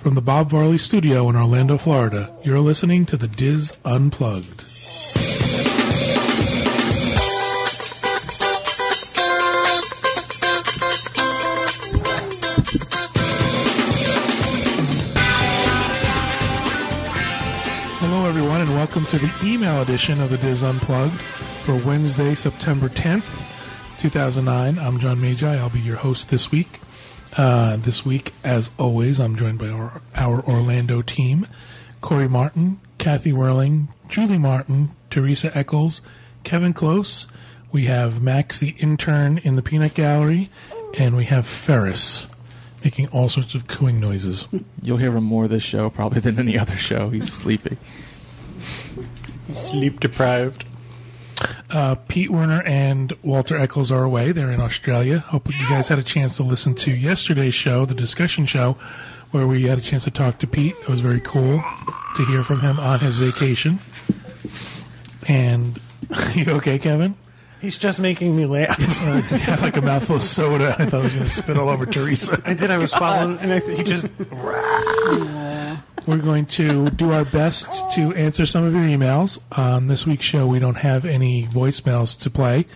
From the Bob Varley Studio in Orlando, Florida, you're listening to the DIS Unplugged. Hello, everyone, and welcome to the email edition of the DIS Unplugged for Wednesday, September 10th, 2009. I'm John Magi. I'll be your host this week. Uh, this week, as always, I'm joined by our, our Orlando team Corey Martin, Kathy Werling, Julie Martin, Teresa Eccles, Kevin Close. We have Max, the intern in the peanut gallery, and we have Ferris making all sorts of cooing noises. You'll hear him more this show probably than any other show. He's sleepy. Sleep deprived. Uh, Pete Werner and Walter Eccles are away. They're in Australia. Hope you guys had a chance to listen to yesterday's show, the discussion show, where we had a chance to talk to Pete. It was very cool to hear from him on his vacation. And you okay, Kevin? He's just making me laugh. Uh, had like a mouthful of soda. I thought I was going to spit all over Teresa. I did. I was following, and I, he just. We're going to do our best to answer some of your emails. On this week's show, we don't have any voicemails to play,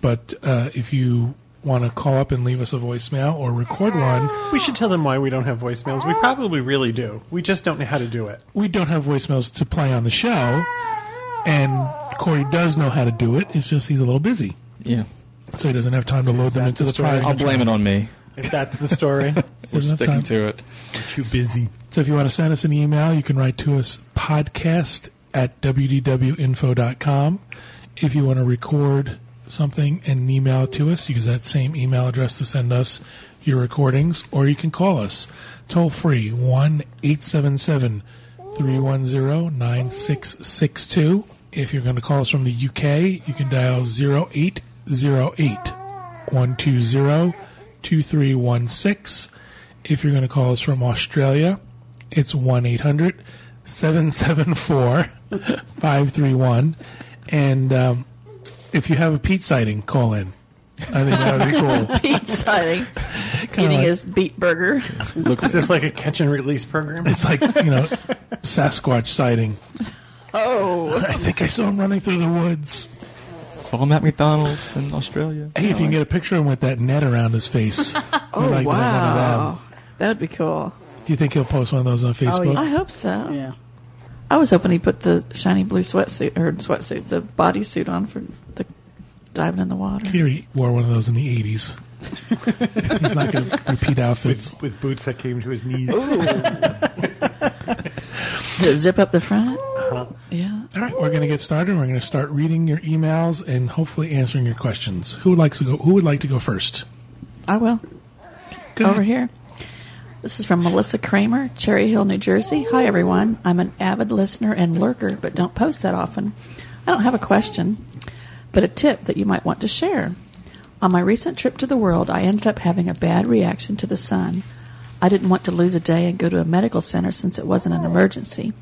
but uh, if you want to call up and leave us a voicemail or record one, We should tell them why we don't have voicemails. We probably really do. We just don't know how to do it. we don't have voicemails to play on the show, and Corey does know how to do it. It's just he's a little busy, Yeah. so he doesn't have time to load them that into the the story? prize. I'll blame it on me. If that's the story. We're sticking time. to it. Too busy. So if you want to send us an email, you can write to us podcast at wdwinfo.com. If you want to record something and email it to us, use that same email address to send us your recordings, or you can call us toll free 1 877 310 9662. If you're going to call us from the UK, you can dial 0808 120 2316. If you're going to call us from Australia, it's 1 800 774 531. And um, if you have a Pete sighting, call in. I think that would be cool. Pete sighting, Kinda eating like- his beet burger. Is this like a catch and release program? It's like, you know, Sasquatch sighting. Oh, I think I saw him running through the woods. Saw him at McDonald's in Australia. Hey, if you can get a picture of him with that net around his face. oh I'd like to have one of wow, them. that would be cool. Do you think he'll post one of those on oh, Facebook? I hope so. Yeah. I was hoping he put the shiny blue sweatsuit or sweatsuit, the bodysuit on for the diving in the water. He wore one of those in the 80s. He's not going to repeat outfits. with, with boots that came to his knees. Does it zip up the front? Uh-huh. Yeah. All right, we're going to get started. We're going to start reading your emails and hopefully answering your questions. Who would like to go? Who would like to go first? I will. Go Over ahead. here. This is from Melissa Kramer, Cherry Hill, New Jersey. Hi, everyone. I'm an avid listener and lurker, but don't post that often. I don't have a question, but a tip that you might want to share. On my recent trip to the world, I ended up having a bad reaction to the sun. I didn't want to lose a day and go to a medical center since it wasn't an emergency.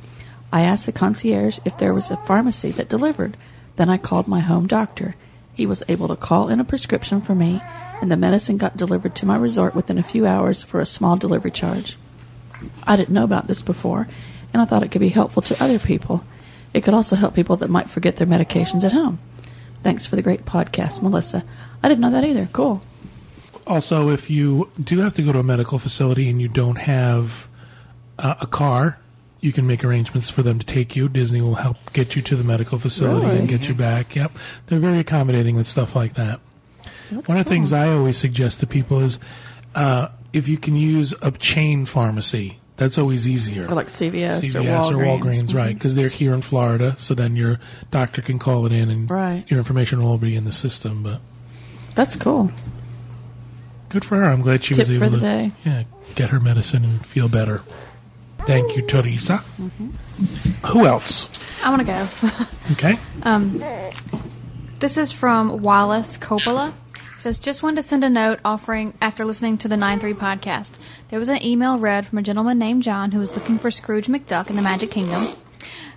I asked the concierge if there was a pharmacy that delivered. Then I called my home doctor. He was able to call in a prescription for me, and the medicine got delivered to my resort within a few hours for a small delivery charge. I didn't know about this before, and I thought it could be helpful to other people. It could also help people that might forget their medications at home. Thanks for the great podcast, Melissa. I didn't know that either. Cool. Also, if you do have to go to a medical facility and you don't have uh, a car, you can make arrangements for them to take you. Disney will help get you to the medical facility Really? and get you back. Yep. They're very accommodating with stuff like that. That's One of the cool. things I always suggest to people is uh, if you can use a chain pharmacy, that's always easier. Or like CVS, CVS or Walgreens. right? Because they're here in Florida, so then your doctor can call it in, and Right. your information will all be in the system. But That's cool. good for her. I'm glad she Tip was able to day. yeah get her medicine and feel better. Thank you, Teresa. Mm-hmm. Who else? I want to go. Okay. Um, This is from Wallace Coppola. It says, just wanted to send a note offering after listening to the 9-3 podcast. There was an email read from a gentleman named John who was looking for Scrooge McDuck in the Magic Kingdom.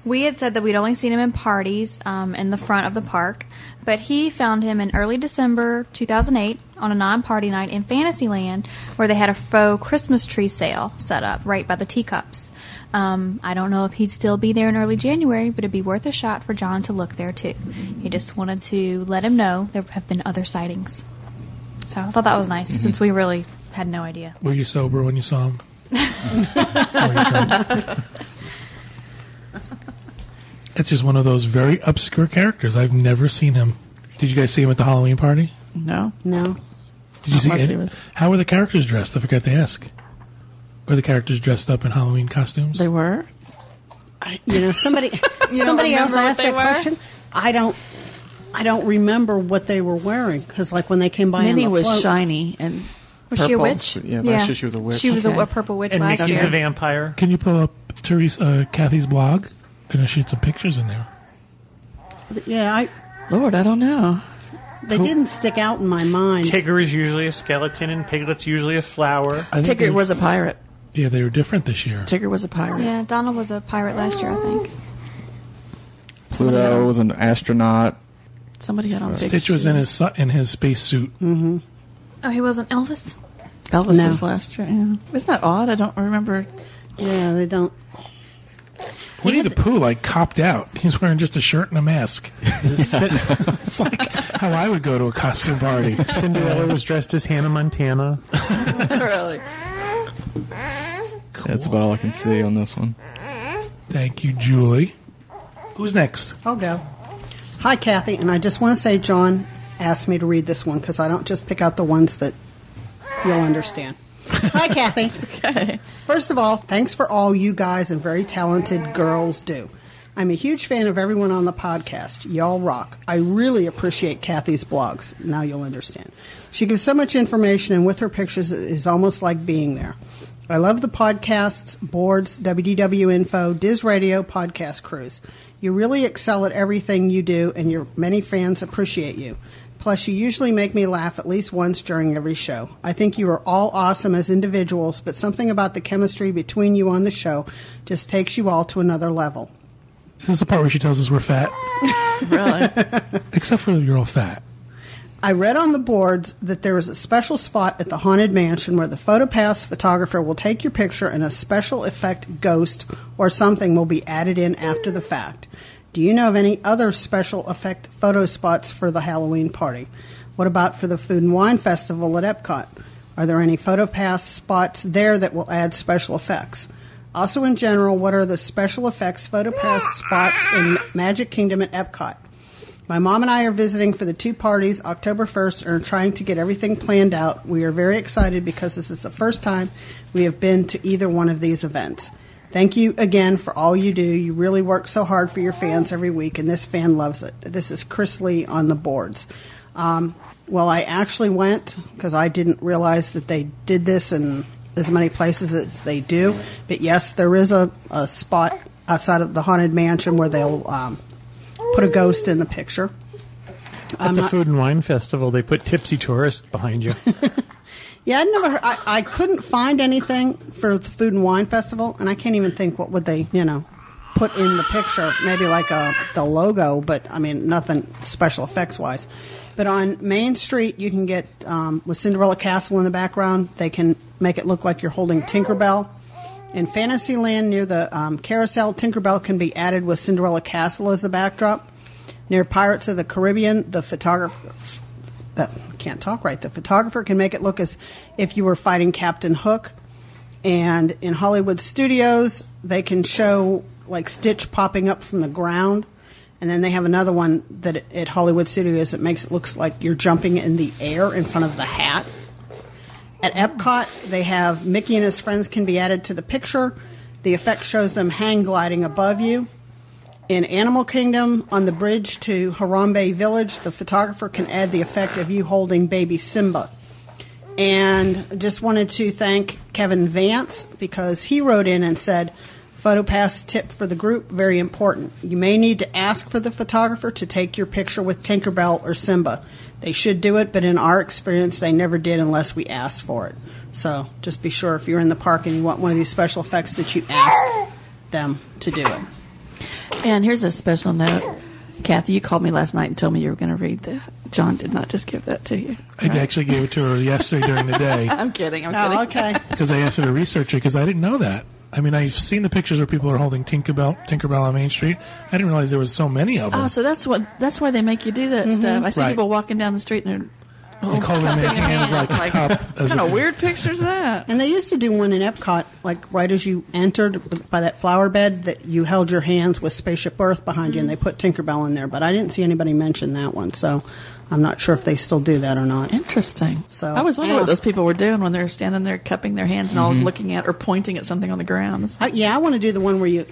We had said that we'd only seen him in parties um, in the front of the park, but he found him in early December 2008 on a non-party night in Fantasyland, where they had a faux Christmas tree sale set up right by the teacups. Um, I don't know if he'd still be there in early January, but it'd be worth a shot for John to look there too. He just wanted to let him know there have been other sightings. So I thought that was nice, since we really had no idea. Were you sober when you saw him? Or you drunk? it's just one of those very obscure characters. I've never seen him. Did you guys see him at the Halloween party? No. No. Did you see Unless it? was- How were the characters dressed? I forgot to ask. Were the characters dressed up in Halloween costumes? They were? I, you know, somebody don't somebody else asked that were? question. I don't. I don't remember what they were wearing because, like, when they came by, on Minnie the was float- shiny and Was she a purple. witch? Yeah, last year she was a witch. She was Okay. a, a purple witch And last Nikki's year. a vampire. Can you pull up Therese, uh, Kathy's blog? Gonna shoot some pictures in there. Yeah, I, Lord, I don't know. they didn't stick out in my mind. Tigger is usually a skeleton, and Piglet's usually a flower. I think Tigger was a pirate. Yeah, they were different this year. Tigger was a pirate. Yeah, Donald was a pirate last year, I think. Pluto on- was an astronaut. Somebody had on big Stitch was in shoes. his su- in his space suit. Mhm. Oh, he wasn't Elvis? Elvis No. was last year. Yeah. Isn't that odd? I don't remember. Yeah, they don't. Winnie the Pooh like copped out. He's wearing just a shirt and a mask. it's like how I would go to a costume party. Cinderella was dressed as Hannah Montana. really? That's about all I can see on this one. Thank you, Julie. Who's next? I'll go. Hi, Kathy, and I just want to say John asked me to read this one because I don't just pick out the ones that you'll understand. Hi, Kathy. Okay. First of all, thanks for all you guys and very talented girls do. I'm a huge fan of everyone on the podcast. Y'all rock. I really appreciate Kathy's blogs. Now you'll understand. She gives so much information, and with her pictures, it is almost like being there. I love the podcasts, boards, WDW Info, DIS Radio, podcast crews. You really excel at everything you do, and your many fans appreciate you. Plus, you usually make me laugh at least once during every show. I think you are all awesome as individuals, but something about the chemistry between you on the show just takes you all to another level. Is this the part where she tells us we're fat? Really? Except for you're all fat. I read on the boards that there is a special spot at the Haunted Mansion where the PhotoPass photographer will take your picture and a special effect ghost or something will be added in after the fact. Do you know of any other special effect photo spots for the Halloween party? What about for the Food and Wine Festival at Epcot? Are there any PhotoPass spots there that will add special effects? Also, in general, what are the special effects PhotoPass spots in Magic Kingdom at Epcot? My mom and I are visiting for the two parties October 1st and are trying to get everything planned out. We are very excited because this is the first time we have been to either one of these events. Thank you again for all you do. You really work so hard for your fans every week, and this fan loves it. This is Chris Lee on the boards. Um, well, I actually went because I didn't realize that they did this in as many places as they do. But yes, there is a, a spot outside of the Haunted Mansion where they'll um, put a ghost in the picture. At the Food and Wine Festival, they put Tipsy tourists behind you. Yeah, I'd never. Heard, I, I couldn't find anything for the Food and Wine Festival, and I can't even think what would they, you know, put in the picture. Maybe like a the logo, but I mean nothing special effects wise. But on Main Street, you can get um, with Cinderella Castle in the background. They can make it look like you're holding Tinkerbell. In Fantasyland, near the um, carousel, Tinkerbell can be added with Cinderella Castle as a backdrop. Near Pirates of the Caribbean, the photographer can't talk right. The photographer can make it look as if you were fighting Captain Hook. And in Hollywood studios, they can show like Stitch popping up from the ground. And then they have another one that at- Hollywood studios that makes it looks like you're jumping in the air in front of the hat. At Epcot, they have Mickey and his friends can be added to the picture. The effect shows them hang gliding above you. In Animal Kingdom, on the bridge to Harambe Village, the photographer can add the effect of you holding baby Simba. And just wanted to thank Kevin Vance because he wrote in and said, PhotoPass tip for the group, very important. You may need to ask for the photographer to take your picture with Tinkerbell or Simba. They should do it, but in our experience, they never did unless we asked for it. So just be sure if you're in the park and you want one of these special effects that you ask them to do it. And here's a special note. Kathy, you called me last night and told me you were going to read that. John did not just give that to you. I actually gave it to her yesterday during the day I'm kidding. I'm Oh, kidding. okay. because I asked her to research it because I didn't know that. I mean, I've seen the pictures where people are holding Tinkerbell, Tinkerbell on Main Street. I didn't realize there was so many of oh, them. Oh, so that's what that's why they make you do that mm-hmm. stuff. I see Right. people walking down the street and they're they call them in cupping their hands like hands, a cup. What as kind if- of weird pictures that? And they used to do one in Epcot, like right as you entered by that flower bed, that you held your hands with Spaceship Earth behind you, and they put Tinkerbell in there. But I didn't see anybody mention that one, so I'm not sure if they still do that or not. Interesting. So, I was wondering what ask. those people were doing when they were standing there cupping their hands and all Mm-hmm. looking at or pointing at something on the ground. It's- I, yeah, I want to do the one where you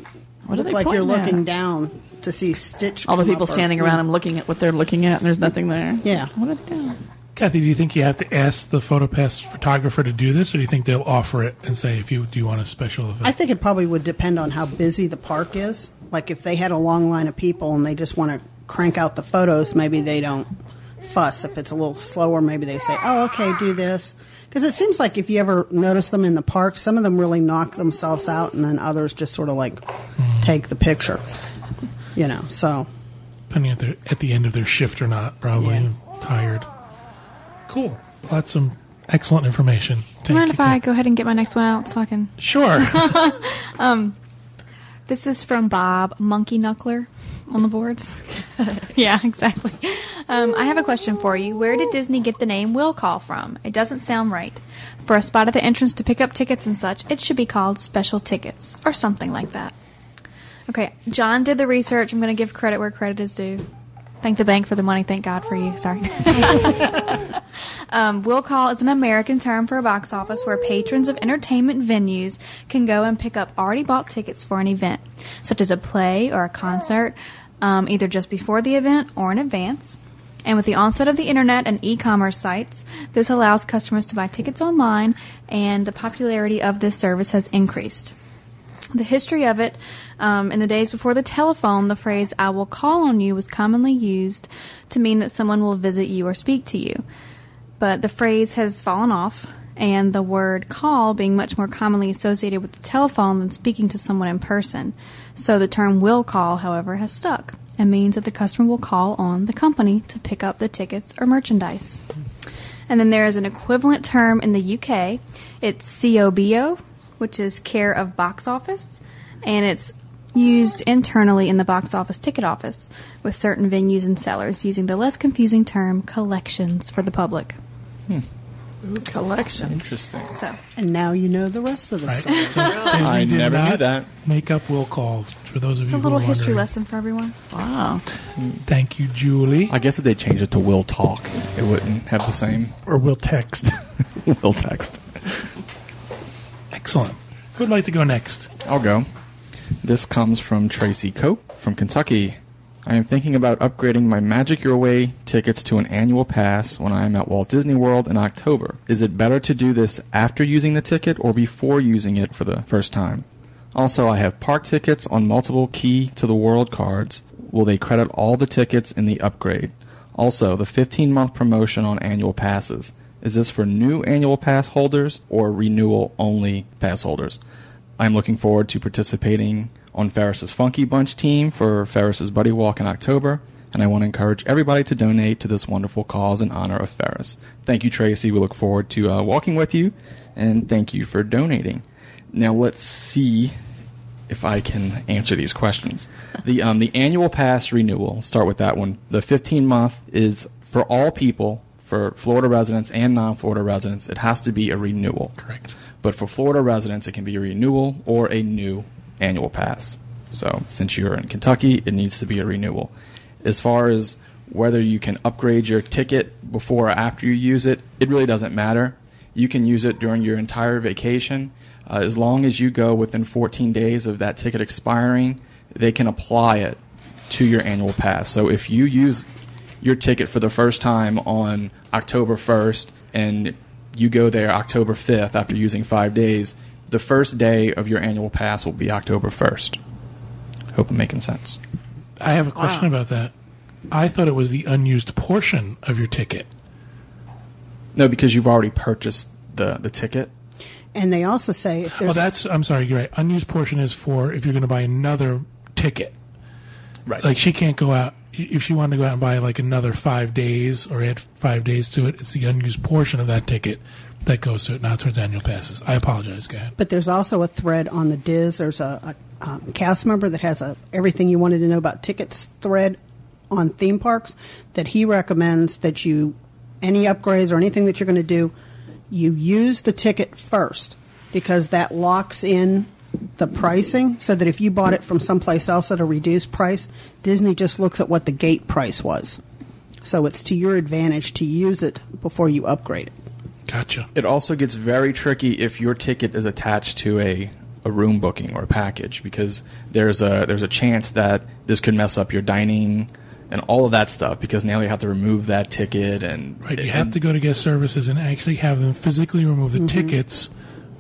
What are look they like you're pointing at? looking down to see Stitch. all the come people up or- standing around them looking at what they're looking at, and there's nothing there. Yeah. What are they doing? Kathy, do you think you have to ask the PhotoPass photographer to do this, or do you think they'll offer it and say, if you do you want a special event? I think it probably would depend on how busy the park is. Like if they had a long line of people and they just want to crank out the photos, maybe they don't fuss. If it's a little slower, maybe they say, "Oh, okay, do this." Because it seems like if you ever notice them in the park, some of them really knock themselves out, and then others just sort of like hmm. take the picture. You know, so Depending if they're at the end of their shift or not, probably Yeah. tired. Cool. Well, that's some excellent information. Do Thank you mind you, if I go ahead and get my next one out so I can? Sure. This is from Bob Monkey Knuckler on the boards. yeah, exactly. Um, I have a question for you. Where did Disney get the name Will Call from? It doesn't sound right. For a spot at the entrance to pick up tickets and such, it should be called Special Tickets or something like that. Okay, John did the research. I'm going to give credit where credit is due. Thank the bank for the money. Thank God for you. Sorry. Um, will call is an American term for a box office where patrons of entertainment venues can go and pick up already bought tickets for an event, such as a play or a concert, um, either just before the event or in advance. And with the onset of the internet and e commerce sites, this allows customers to buy tickets online, and the popularity of this service has increased. The history of it, um, in the days before the telephone, the phrase I will call on you was commonly used to mean that someone will visit you or speak to you. But the phrase has fallen off, and the word call being much more commonly associated with the telephone than speaking to someone in person. So the term will call, however, has stuck and means that the customer will call on the company to pick up the tickets or merchandise. And then there is an equivalent term in the UK. It's COBO, which is care of box office, and it's used internally in the box office ticket office with certain venues and sellers using the less confusing term collections for the public. Hmm. Collections. Interesting. So, and now you know the rest of the Right. story. So I did never knew that. Make up will call for those of it's you a who little are history wondering. lesson for everyone. Wow. Thank you, Julie. I guess if they changed it to will talk, it wouldn't have the same Or we'll text. will text. Excellent. Who would like to go next? I'll go. This comes from Tracy Cope from Kentucky. I am thinking about upgrading my Magic Your Way tickets to an annual pass when I am at Walt Disney World in October. Is it better to do this after using the ticket or before using it for the first time? Also, I have park tickets on multiple Key to the World cards. Will they credit all the tickets in the upgrade? Also, the 15 month promotion on annual passes. Is this for new annual pass holders or renewal only pass holders? I'm looking forward to participating on Ferris's Funky Bunch team for Ferris's Buddy Walk in October, and I want to encourage everybody to donate to this wonderful cause in honor of Ferris. Thank you, Tracy. We look forward to uh, walking with you, and thank you for donating. Now let's see if I can answer these questions. The um, the annual pass renewal. Start with that one. The 15 month is for all people, for Florida residents and non-Florida residents. It has to be a renewal. Correct. But for Florida residents, it can be a renewal or a new annual pass. So since you're in Kentucky, it needs to be a renewal. As far as whether you can upgrade your ticket before or after you use it, it really doesn't matter. You can use it during your entire vacation. Uh, as long as you go within 14 days of that ticket expiring, they can apply it to your annual pass. So if you use your ticket for the first time on October 1st and you go there October 5th after using five days, the first day of your annual pass will be October 1st. Hope I'm making sense. I have a question Wow. about that. I thought it was the unused portion of your ticket. No, because you've already purchased the, the ticket. And they also say if Oh, there's that's. I'm sorry. You're right. Unused portion is for if you're going to buy another ticket. Right. Like she can't go out if she wanted to go out and buy like another five days or add five days to it. It's the unused portion of that ticket that goes to it, not towards annual passes. I apologize. Go ahead. But there's also a thread on the DIS. There's a, a um, cast member that has a everything you wanted to know about tickets thread on theme parks that he recommends that you any upgrades or anything that you're going to do, you use the ticket first because that locks in the pricing so that if you bought it from someplace else at a reduced price, Disney just looks at what the gate price was. So it's to your advantage to use it before you upgrade it. Gotcha. It also gets very tricky if your ticket is attached to a, a room booking or a package because there's a there's a chance that this could mess up your dining and all of that stuff because now you have to remove that ticket and Right. You have to go to guest services and actually have them physically remove the mm-hmm. tickets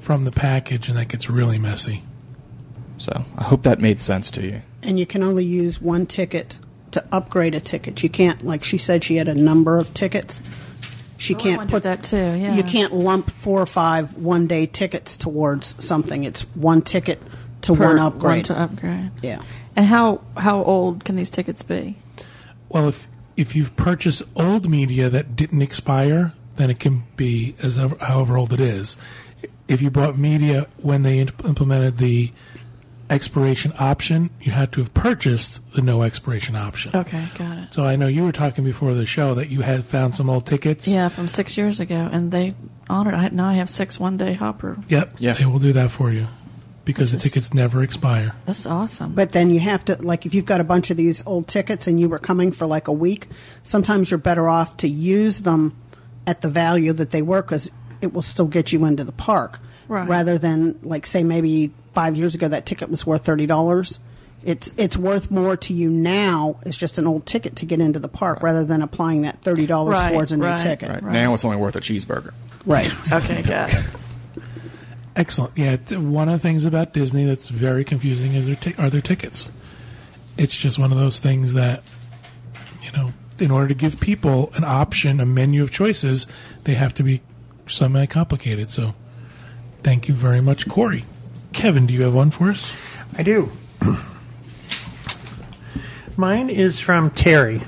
from the package, and that gets really messy. So I hope that made sense to you. and you can only use one ticket to upgrade a ticket. You can't, like she said, she had a number of tickets. She Oh, can't put that too, yeah. You can't lump four or five one day tickets towards something. It's one ticket to Per one upgrade. One to upgrade. yeah. And how how old can these tickets be? Well, if if you've purchased old media that didn't expire, then it can be as ever, however old it is. If you bought media when they imp- implemented the expiration option, you had to have purchased the no expiration option. Okay, got it. So I know you were talking before the show that you had found some old tickets. Yeah, from six years ago, and they honored. I now I have six one day hopper. Yep. Yeah. They will do that for you because the tickets never expire. That's awesome. But then you have to, like, if you've got a bunch of these old tickets and you were coming for like a week, sometimes you're better off to use them at the value that they were because it will still get you into the park. Right. Rather than, like, say maybe five years ago that ticket was worth $30. It's, it's worth more to you now as just an old ticket to get into the park rather than applying that $30 Right, towards a new right, ticket. Right. Right. Now it's only worth a cheeseburger. Right. okay, got it. Excellent. Yeah, one of the things about Disney that's very confusing is their ti- are their tickets. It's just one of those things that you know, in order to give people an option, a menu of choices, they have to be semi complicated. So, thank you very much, Corey. Kevin, do you have one for us? I do. Mine is from Terry.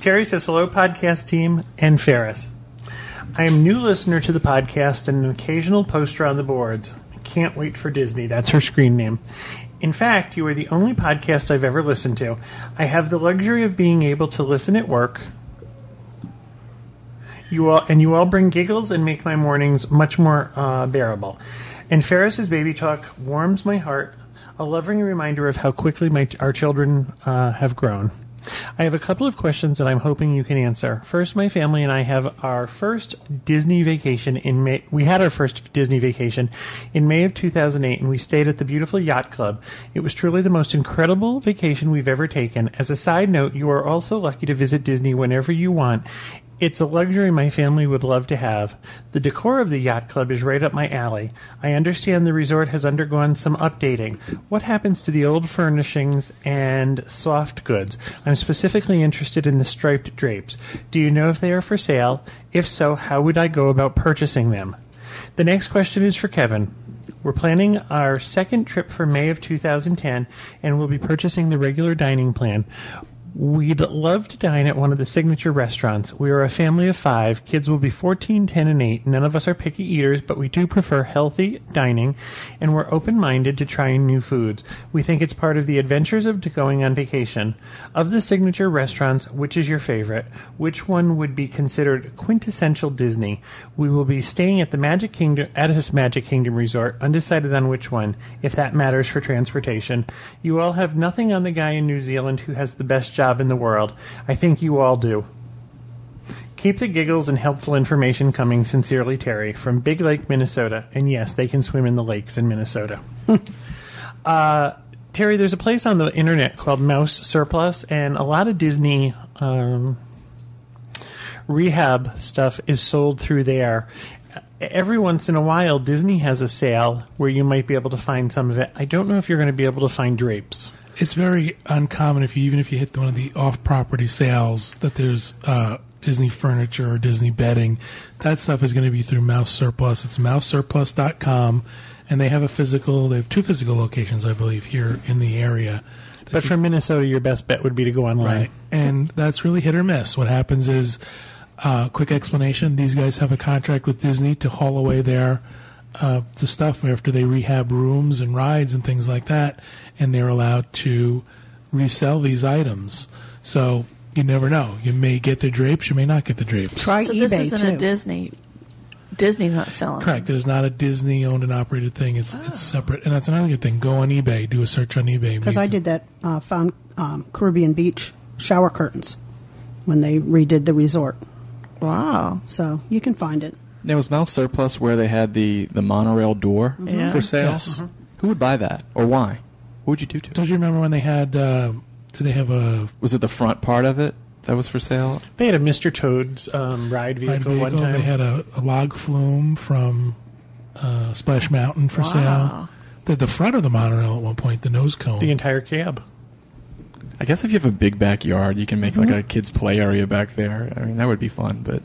Terry says, Hello, podcast team and Ferris. I am new listener to the podcast and an occasional poster on the boards. I can't wait for Disney. That's her screen name. In fact, you are the only podcast I've ever listened to. I have the luxury of being able to listen at work. You all and you all bring giggles and make my mornings much more uh, bearable. And Ferris's baby talk warms my heart, a loving reminder of how quickly my our children uh, have grown. I have a couple of questions that I'm hoping you can answer. First, my family and I have our first Disney vacation in May. We had our first Disney vacation in May of 2008, and we stayed at the beautiful Yacht Club. It was truly the most incredible vacation we've ever taken. As a side note, you are also lucky to visit Disney whenever you want. It's a luxury my family would love to have. The decor of the yacht club is right up my alley. I understand the resort has undergone some updating. What happens to the old furnishings and soft goods? I'm specifically interested in the striped drapes. Do you know if they are for sale? If so, how would I go about purchasing them? The next question is for Kevin. We're planning our second trip for May of 2010 and we'll be purchasing the regular dining plan. We'd love to dine at one of the signature restaurants. We are a family of five. Kids will be 14, 10, and 8. None of us are picky eaters, but we do prefer healthy dining, and we're open minded to trying new foods. We think it's part of the adventures of going on vacation. Of the signature restaurants, which is your favorite? Which one would be considered quintessential Disney? We will be staying at the Magic Kingdom at this Magic Kingdom resort, undecided on which one, if that matters for transportation. You all have nothing on the guy in New Zealand who has the best job in the world. I think you all do. Keep the giggles and helpful information coming. Sincerely, Terry from Big Lake, Minnesota. And yes, they can swim in the lakes in Minnesota. uh, Terry, there's a place on the internet called Mouse Surplus, and a lot of Disney um, rehab stuff is sold through there. Every once in a while, Disney has a sale where you might be able to find some of it. I don't know if you're going to be able to find drapes. It's very uncommon if you even if you hit one of the off-property sales that there's uh, Disney furniture or Disney bedding. That stuff is going to be through Mouse Surplus. It's mousesurplus.com, and they have a physical. They have two physical locations, I believe, here in the area. But for Minnesota, your best bet would be to go online. Right. And that's really hit or miss. What happens is, uh, quick explanation: these guys have a contract with Disney to haul away their uh, the stuff after they rehab rooms and rides and things like that, and they're allowed to resell these items. So you never know. You may get the drapes, you may not get the drapes. Try So eBay this isn't too. a Disney. Disney's not selling. Correct. There's not a Disney owned and operated thing. It's it's separate, and that's another good thing. Go on eBay, do a search on eBay. Because I did that. Uh, found um, Caribbean Beach shower curtains when they redid the resort. Wow. So you can find it. Now was Mouse Surplus where they had the, the monorail door Yeah. for sale? Yes. Who would buy that, or why? What would you do to it? Don't you remember when they had? Uh, did they have a Was it the front part of it that was for sale? They had a Mr. Toad's um, ride vehicle, ride one time. They had a, a log flume from uh, Splash Mountain for Wow. sale. The, the front of the monorail at one point, the nose cone. the entire cab. I guess if you have a big backyard, you can make Mm-hmm. like a kids' play area back there. I mean, that would be fun. But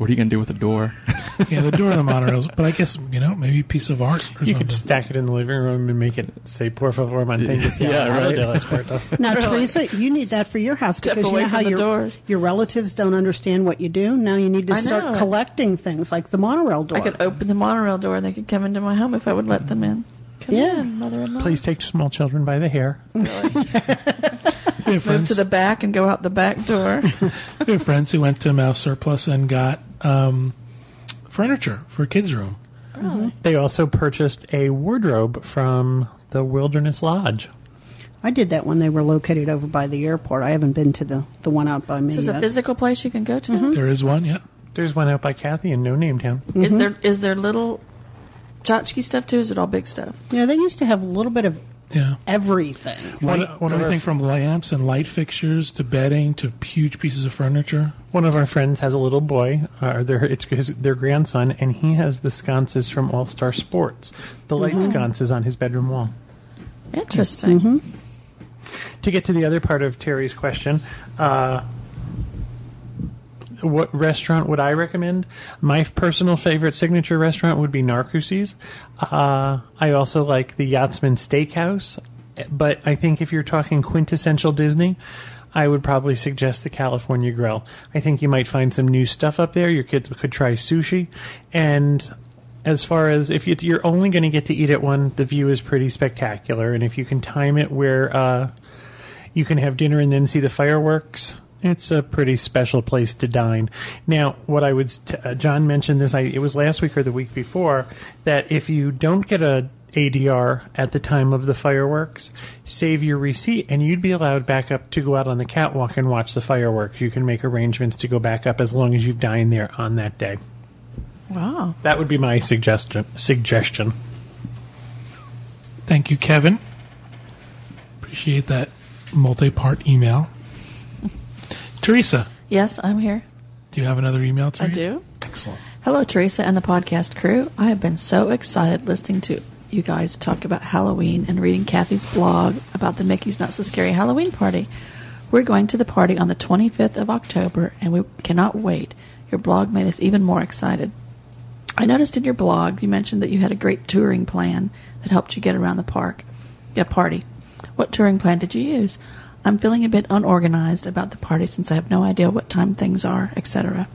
what are you gonna do with the door? yeah, the door of the monorails. But I guess you know maybe a piece of art or You something. could stack it in the living room and make it say "Por favor, manténgase Yeah, alejado right. de las puertas." Now, Teresa, you need that for your house Step because you away know how your doors. your relatives don't understand what you do. Now you need to I start know. collecting things like the monorail door. I could open the monorail door and they could come into my home if I would let them in. Come Yeah. in, mother-in-law. Please take small children by the hair. We have Move friends, to the back and go out the back door. we have friends who went to Mouse Surplus and got um, furniture for a kids' room. Mm-hmm. They also purchased a wardrobe from the Wilderness Lodge. I did that when they were located over by the airport. I haven't been to the, the one out by me Is this a physical place you can go to? Mm-hmm. There is one. Yep. There's one out by Kathy in No Name Town. Is mm-hmm. there is there little tchotchke stuff too? Is it all big stuff? Yeah, they used to have a little bit of Yeah. everything. One- Light, one of everything from lamps and light fixtures to bedding to huge pieces of furniture. One of our friends has a little boy, uh, their, it's his, their grandson, and he has the sconces from All Star Sports, the light sconces on his bedroom wall. Interesting. To get to the other part of Terry's question, uh, what restaurant would I recommend? My personal favorite signature restaurant would be Narcoossee's. Uh, I also like the Yachtsman Steakhouse, but I think if you're talking quintessential Disney, I would probably suggest the California Grill. I think you might find some new stuff up there. Your kids could try sushi, and as far as if you're only going to get to eat at one, the view is pretty spectacular. And if you can time it where uh, you can have dinner and then see the fireworks. It's a pretty special place to dine. Now, what I would, t- uh, John mentioned this. I, it was last week or the week before that if you don't get a ADR at the time of the fireworks, save your receipt and you'd be allowed back up to go out on the catwalk and watch the fireworks. You can make arrangements to go back up as long as you've dined there on that day. Wow. That would be my suggestion. Suggestion. Thank you, Kevin. Appreciate that multi-part email. Teresa, Yes, I'm here. do you have another email? Teresa? I Teresa? do. Excellent. Hello, Teresa and the podcast crew. I have been so excited listening to you guys talk about Halloween and reading Kathy's blog about the Mickey's Not So Scary Halloween party. We're going to the party on the 25th of October, and we cannot wait. Your blog made us even more excited. I noticed in your blog you mentioned that you had a great touring plan that helped you get around the park, yeah, party. What touring plan did you use? I'm feeling a bit unorganized about the party since I have no idea what time things are, etc.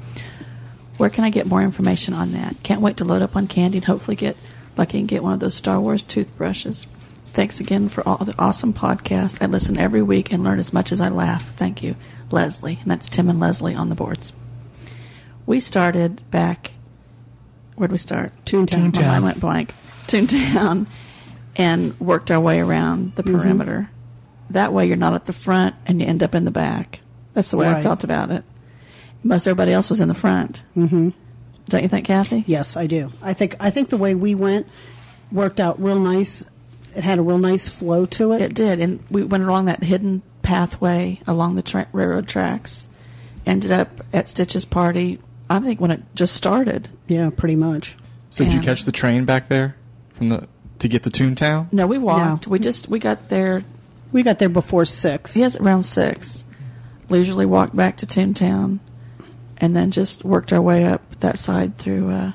Where can I get more information on that? Can't wait to load up on candy and hopefully get lucky and get one of those Star Wars toothbrushes. Thanks again for all the awesome podcasts. I listen every week and learn as much as I laugh. Thank you, Leslie. And that's Tim and Leslie on the boards. We started back. Where'd we start? Toontown. My mind went blank. Toontown, and worked our way around the Mm-hmm. perimeter. That way, you're not at the front and you end up in the back. That's the way I felt about it. Most everybody else was in the front. Mm-hmm. Don't you think, Kathy? Yes, I do. I think I think the way we went worked out real nice. It had a real nice flow to it. It did, and we went along that hidden pathway along the tra- railroad tracks. Ended up at Stitch's party. I think when it just started. yeah, pretty much. So did you catch the train back there from the to get to Toontown? No, we walked. No. We just we got there. We got there before six. Yes, around six. Leisurely walked back to Toontown, and then just worked our way up that side through uh,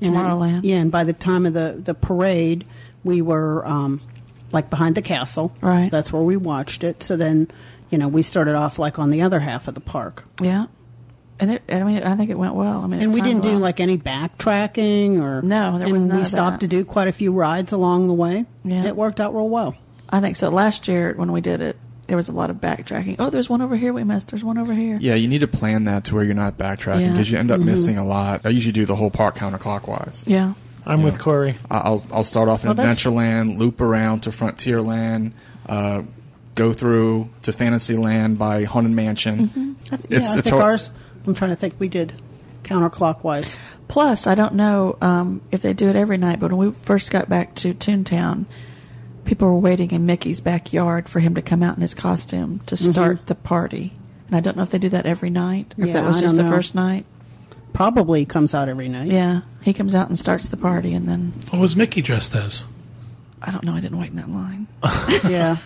And Tomorrowland. Yeah, and by the time of the, the parade, we were um, like behind the castle. Right. That's where we watched it. So then, you know, we started off like on the other half of the park. Yeah. And it, I mean, I think it went well. I mean, And we didn't do well. like any backtracking or No, there and was none we stopped to do quite a few rides along the way. Yeah. It worked out real well. I think so. Last year when we did it, there was a lot of backtracking. Oh, there's one over here we missed. There's one over here. Yeah, you need to plan that to where you're not backtracking Yeah. because you end up Mm-hmm. missing a lot. I usually do the whole park counterclockwise. Yeah. I'm with Corey. I- I'll I'll start off in Well, Adventureland, loop around to Frontierland, uh, go through to Fantasyland by Haunted Mansion. Mm-hmm. yeah, I think hor- ours. I'm trying to think. We did counterclockwise. Plus, I don't know um, if they do it every night, but when we first got back to Toontown, people were waiting in Mickey's backyard for him to come out in his costume to mm-hmm. start the party. And I don't know if they do that every night or if that was I just the know. first night. Probably comes out every night. Yeah, he comes out and starts the party, and then What was Mickey dressed as? I don't know. I didn't wait in that line. yeah.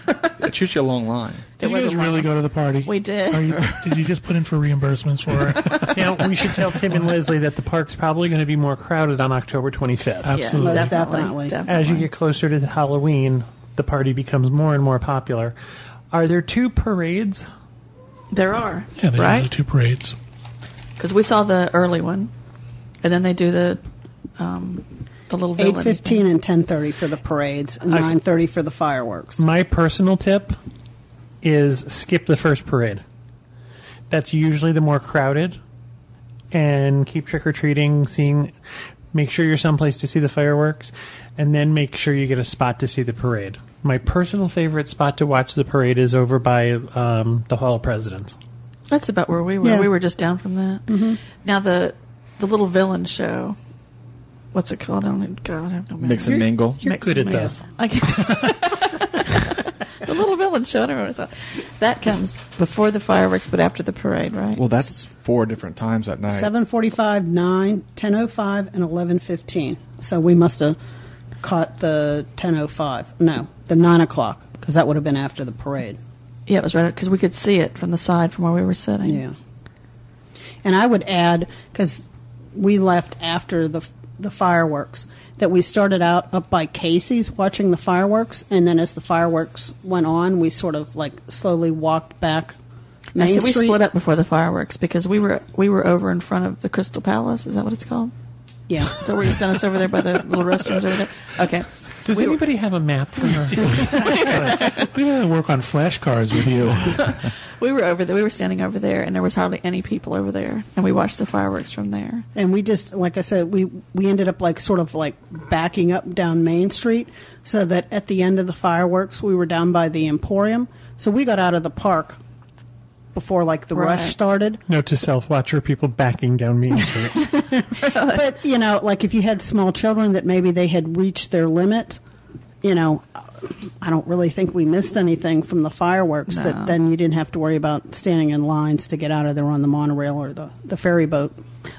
It's usually a long line. Did It you was guys a really long- go to the party? We did. Are you, did you just put in for reimbursements for it? Now, we should tell Tim and Leslie that the park's probably going to be more crowded on October 25th. Absolutely. Yeah, Most definitely. As you get closer to Halloween, the party becomes more and more popular. Are there two parades? there are Yeah, they right do two parades. because we saw the early one, and then they do the um, the little villain Eight fifteen and ten thirty for the parades, nine thirty for the fireworks. My personal tip is skip the first parade. That's usually the more crowded. And keep trick or treating, seeing, make sure you're someplace to see the fireworks, and then make sure you get a spot to see the parade. My personal favorite spot to watch the parade is over by um, the Hall of Presidents. That's about where we were. Yeah. We were just down from that. Mm-hmm. Now the the little villain show. What's it called? I don't. even- God, I have no. Mix and mingle. You're Mix good and at mingle. this. I can- the little villain show. I don't know what it's called. That comes before the fireworks, but after the parade, right? Well, that's four different times at night. Seven forty-five, nine, ten oh five, and eleven fifteen. So we must have caught the ten oh five. No, the nine o'clock because that would have been after the parade. yeah, it was right because we could see it from the side from where we were sitting. Yeah. And I would add because we left after the the fireworks that we started out up by Casey's watching the fireworks, and then as the fireworks went on, we sort of like slowly walked back. Main we Street. split up before the fireworks because we were we were over in front of the Crystal Palace. Is that what it's called? Yeah. So where you sent us over there by the little restrooms over there? Okay. Does We were- anybody have a map for her? We gotta work on flashcards with you. We were over there. We were standing over there, and there was hardly any people over there, and we watched the fireworks from there. And we just, like I said, we we ended up like sort of like backing up down Main Street, so that at the end of the fireworks, we were down by the Emporium. So we got out of the park before like the Right. rush started. Note to self: watch for people backing down Main Street. but you know, like if you had small children that maybe they had reached their limit, you know, I don't really think we missed anything from the fireworks. No. That then you didn't have to worry about standing in lines to get out of there on the monorail or the the ferry boat.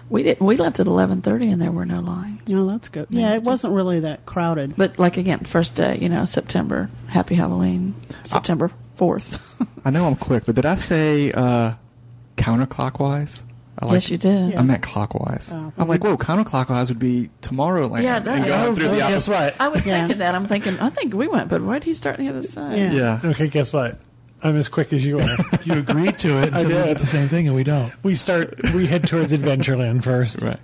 We did. We left at eleven thirty, and there were no lines. You know, that's good. Yeah, it wasn't really that crowded. But like again, first day, you know, September. Happy Halloween, September fourth. I know I'm quick, but did I say uh, counterclockwise? I like- yes, you did. I meant clockwise. Oh. I'm like, whoa, counterclockwise would be Tomorrowland. Yeah, that- and going oh, through the Guess opposite. what? I was Yeah. thinking that. I'm thinking. I think we went, but why did he start on the other side? Yeah. Yeah. Okay, guess what? I'm as quick as you are. You agreed to it and I said we did. did the same thing, and we don't. we start. We head towards Adventureland first, Right.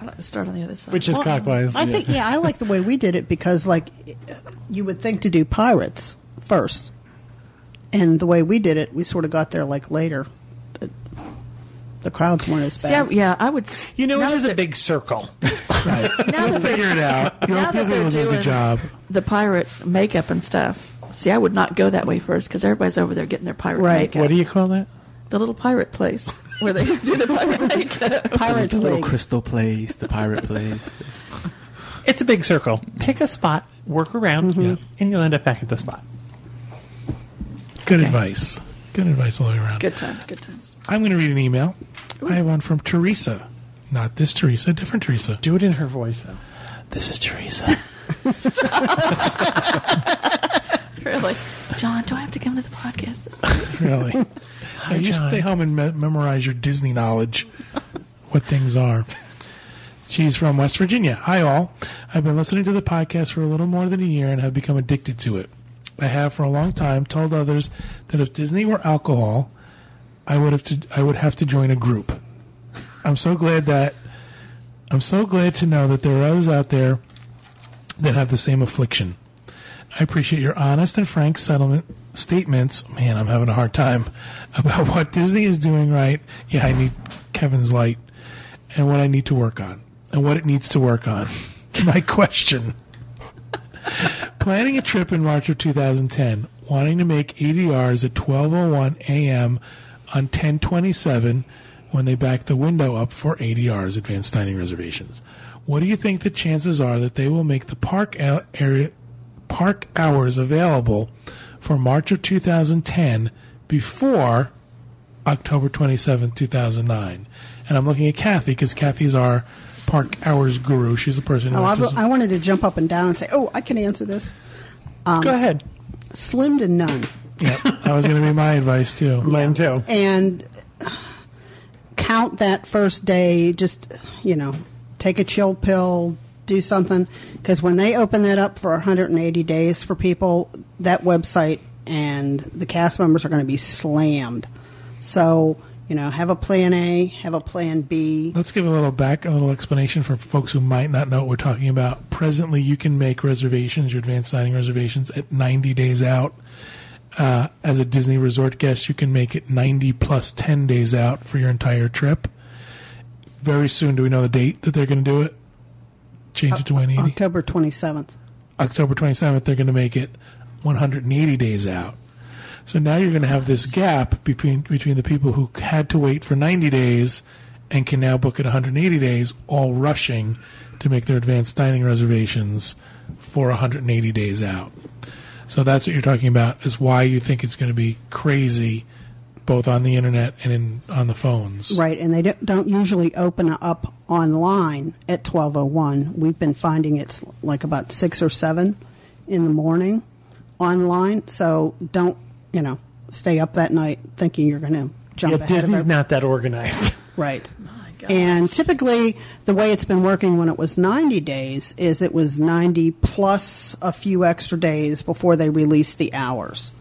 I like to start on the other side. which is Well, clockwise. I think yeah, I like the way we did it because like you would think to do pirates first, and the way we did it, we sort of got there like later. The, the crowds weren't as See, I, bad. yeah, I would. You know, now it is a big circle. Right. Now we'll that figure it out. You'll, now you'll that they're to do a doing good job. the pirate makeup and stuff. See, I would not go that way first because everybody's over there getting their pirate Right. makeup. What do you call that? the little pirate place where they do the pirate makeup. Pirates The little crystal place, the pirate place. It's a big circle. Pick a spot, work around, Mm-hmm. and you'll end up back at the spot. Good advice. Good advice all the way around. Good times, good times. I'm going to read an email. I have one from Teresa. Not this Teresa, different Teresa. Do it in her voice, though. This is Teresa. Really, John? Do I have to come to the podcast? This really. Yeah, you John. stay home and me- memorize your Disney knowledge, what things are. She's from West Virginia. Hi, all. I've been listening to the podcast for a little more than a year and have become addicted to it. I have for a long time told others that if Disney were alcohol, I would have to I would have to join a group. I'm so glad that I'm so glad to know that there are others out there that have the same affliction. I appreciate your honest and frank settlement statements. Man, I'm having a hard time about what Disney is doing right. Yeah, I need Kevin's light and what I need to work on and what it needs to work on. My question. Planning a trip in March of 2010, wanting to make ADRs at 12:01 a.m. on 1027 when they back the window up for ADRs, advanced dining reservations. What do you think the chances are that they will make the park area park hours available for March of 2010 before October 27, 2009? And I'm looking at Kathy because Kathy's our park hours guru. She's the person who Oh, I, watches- I wanted to jump up and down and say, "Oh, I can answer this." Um, Go ahead. Slim to none, Yeah, that was going to be my advice too. Mine too. and count that first day. Just you know, take a chill pill, do something, because when they open that up for 180 days for people, that website and the cast members are going to be slammed. So you know, have a plan A, have a plan B. Let's give a little back, a little explanation for folks who might not know what we're talking about. Presently, you can make reservations, your advanced dining reservations, at 90 days out. Uh, as a Disney resort guest, you can make it 90 plus 10 days out for your entire trip. Very soon, do we know the date that they're going to do it? Change it to 180? October 27th. October 27th, they're going to make it 180 days out. So now you're going to have this gap between between the people who had to wait for 90 days and can now book at 180 days, all rushing to make their advanced dining reservations for 180 days out. So that's what you're talking about is why you think it's going to be crazy both on the internet and in on the phones. Right, and they don't- don't usually open up online at 12:01. We've been finding it's like about 6 or 7 in the morning online, so don't, you know, stay up that night thinking you're going to jump Yeah, ahead Disney's of every- not that organized. Right. And typically, the way it's been working when it was 90 days is it was 90 plus a few extra days before they released the hours.